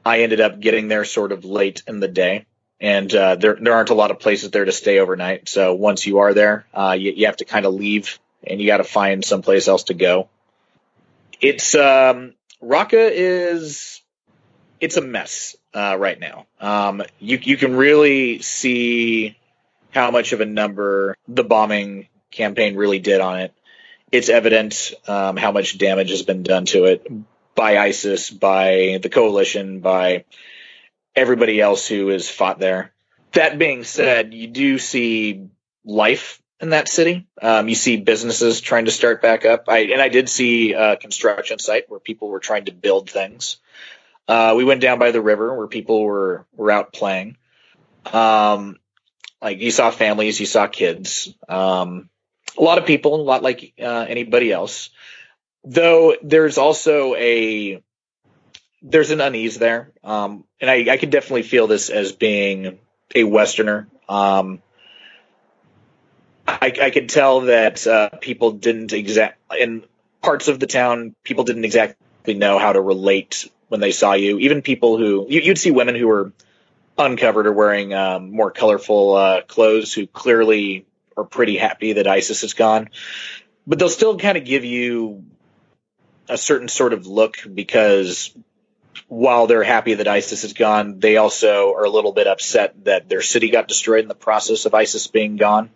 I ended up getting there sort of late in the day, and uh, there there aren't a lot of places there to stay overnight. So once you are there, uh, you, you have to kind of leave, and you got to find someplace else to go. It's um, Raqqa is it's a mess uh, right now. Um, you you can really see how much of a number the bombing campaign really did on it. It's evident um, how much damage has been done to it by ISIS, by the coalition, by everybody else who has fought there. That being said, you do see life in that city. Um, you see businesses trying to start back up. I, and I did see a construction site where people were trying to build things. Uh, we went down by the river where people were were out playing. Um, like you saw families, you saw kids, um, a lot of people, a lot like uh, anybody else. Though there's also a there's an unease there, um, and I, I could definitely feel this as being a Westerner. Um, I, I could tell that uh, people didn't exact in parts of the town. People didn't exactly know how to relate when they saw you. Even people who you, would see women who were uncovered or wearing um, more colorful uh, clothes who clearly are pretty happy that ISIS is gone, but they'll still kind of give you a certain sort of look because while they're happy that ISIS is gone, they also are a little bit upset that their city got destroyed in the process of ISIS being gone.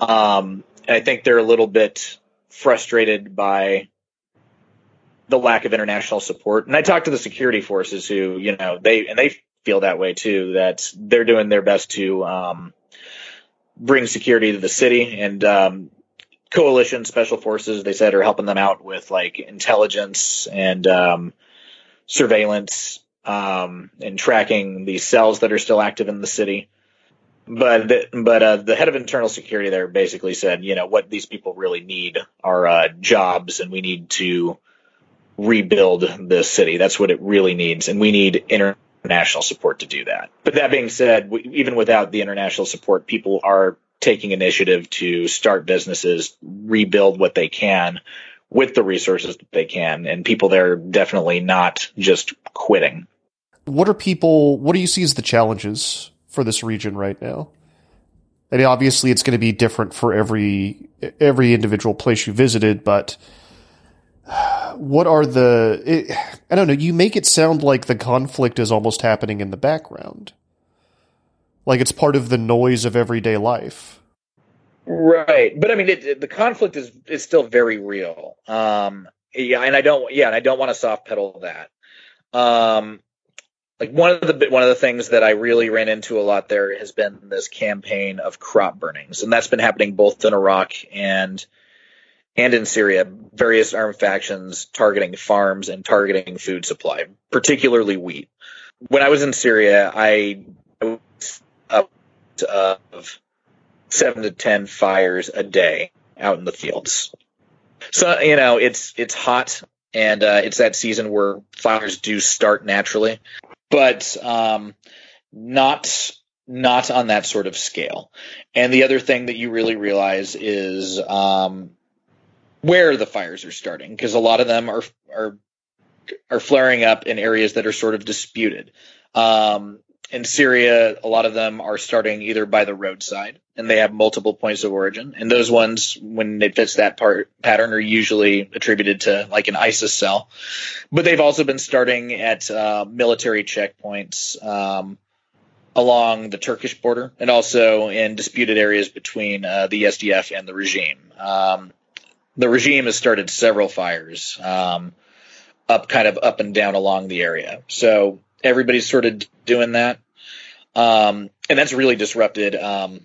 Um, I think they're a little bit frustrated by the lack of international support. And I talked to the security forces who, you know, they and they feel that way too. That they're doing their best to um, bring security to the city, and um, coalition special forces they said are helping them out with like intelligence and um, surveillance um, and tracking these cells that are still active in the city. But the, but uh, the head of internal security there basically said, you know, what these people really need are uh, jobs, and we need to rebuild this city. That's what it really needs, and we need international support to do that. But that being said, even without the international support, people are taking initiative to start businesses, rebuild what they can with the resources that they can, and people there are definitely not just quitting. What are people? What do you see as the challenges for this region right now? I mean, obviously, it's going to be different for every every individual place you visited, but what are the? It, I don't know. You make it sound like the conflict is almost happening in the background, like it's part of the noise of everyday life. Right, but I mean, it, it, the conflict is is still very real. Um, yeah, and I don't, yeah, and I don't want to soft pedal that. Um, like one of the one of the things that I really ran into a lot there has been this campaign of crop burnings, and that's been happening both in Iraq and and in Syria. Various armed factions targeting farms and targeting food supply, particularly wheat. When I was in Syria, I was up of seven to ten fires a day out in the fields. So you know it's it's hot and uh, it's that season where fires do start naturally, but um, not not on that sort of scale. And the other thing that you really realize is um, where the fires are starting, because a lot of them are are are flaring up in areas that are sort of disputed. Um, in Syria, a lot of them are starting either by the roadside and they have multiple points of origin. And those ones, when it fits that part pattern, are usually attributed to like an ISIS cell. But they've also been starting at uh, military checkpoints um, along the Turkish border and also in disputed areas between uh, the SDF and the regime. Um, the regime has started several fires um, up, kind of up and down along the area. So everybody's sort of doing that. Um, and that's really disrupted um,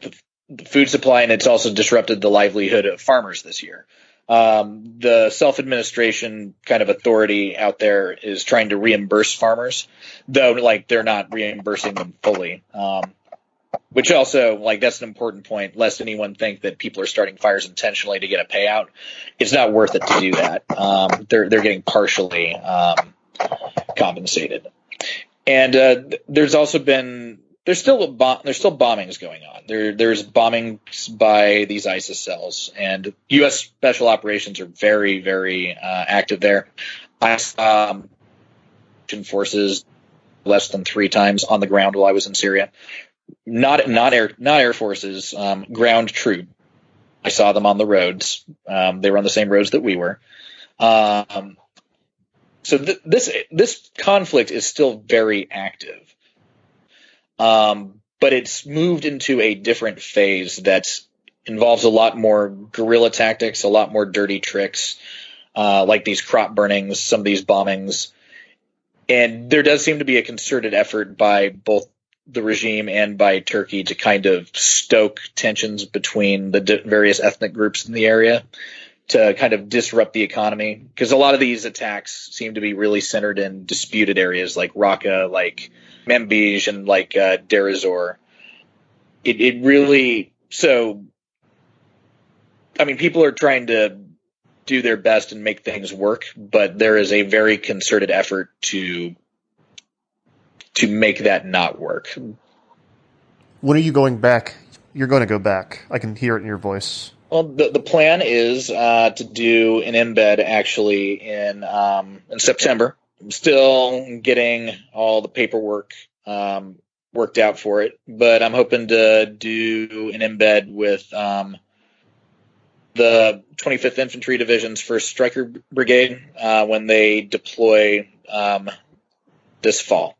the, the, food supply, and it's also disrupted the livelihood of farmers this year. Um, the self administration kind of authority out there is trying to reimburse farmers, though, like they're not reimbursing them fully. Which also, like, that's an important point. Lest anyone think that people are starting fires intentionally to get a payout, it's not worth it to do that. Um, they're they're getting partially um, compensated. And uh, there's also been there's still there's still bombings going on. There there's bombings by these ISIS cells, and U.S. special operations are very very uh, active there. I saw um, forces less than three times on the ground while I was in Syria. Not not air not air forces, um, ground troop. I saw them on the roads. Um, they were on the same roads that we were. Um, so th- this this conflict is still very active, um, but it's moved into a different phase that involves a lot more guerrilla tactics, a lot more dirty tricks, uh, like these crop burnings, some of these bombings, and there does seem to be a concerted effort by both the regime and by Turkey to kind of stoke tensions between the various ethnic groups in the area to kind of disrupt the economy because a lot of these attacks seem to be really centered in disputed areas like Raqqa, like Manbij, and like uh, Deir ez-Zor. It, it really so. I mean, people are trying to do their best and make things work, but there is a very concerted effort to to make that not work. when are you going back? You're going to go back. I can hear it in your voice. Well, the, the plan is uh, to do an embed actually in um, in September. I'm still getting all the paperwork um, worked out for it, but I'm hoping to do an embed with um, the 25th Infantry Division's First Stryker Brigade uh, when they deploy um, this fall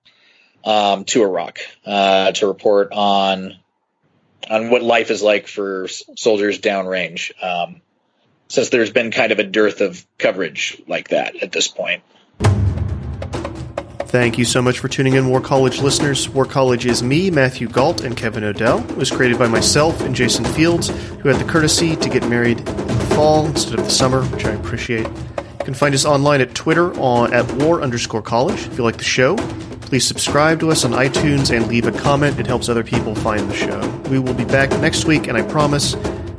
um, to Iraq uh, to report on on what life is like for soldiers downrange. Um, since there's been kind of a dearth of coverage like that at this point. Thank you so much for tuning in, War College listeners. War College is me, Matthew Gault, and Kevin Knodell. It was created by myself and Jason Fields, who had the courtesy to get married in the fall instead of the summer, which I appreciate. You can find us online at Twitter on, at war underscore college. If you like the show, please subscribe to us on iTunes and leave a comment. It helps other people find the show. We will be back next week, and I promise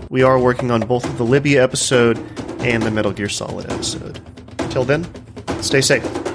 we are working on both the Libya episode and the Metal Gear Solid episode. Until then, stay safe.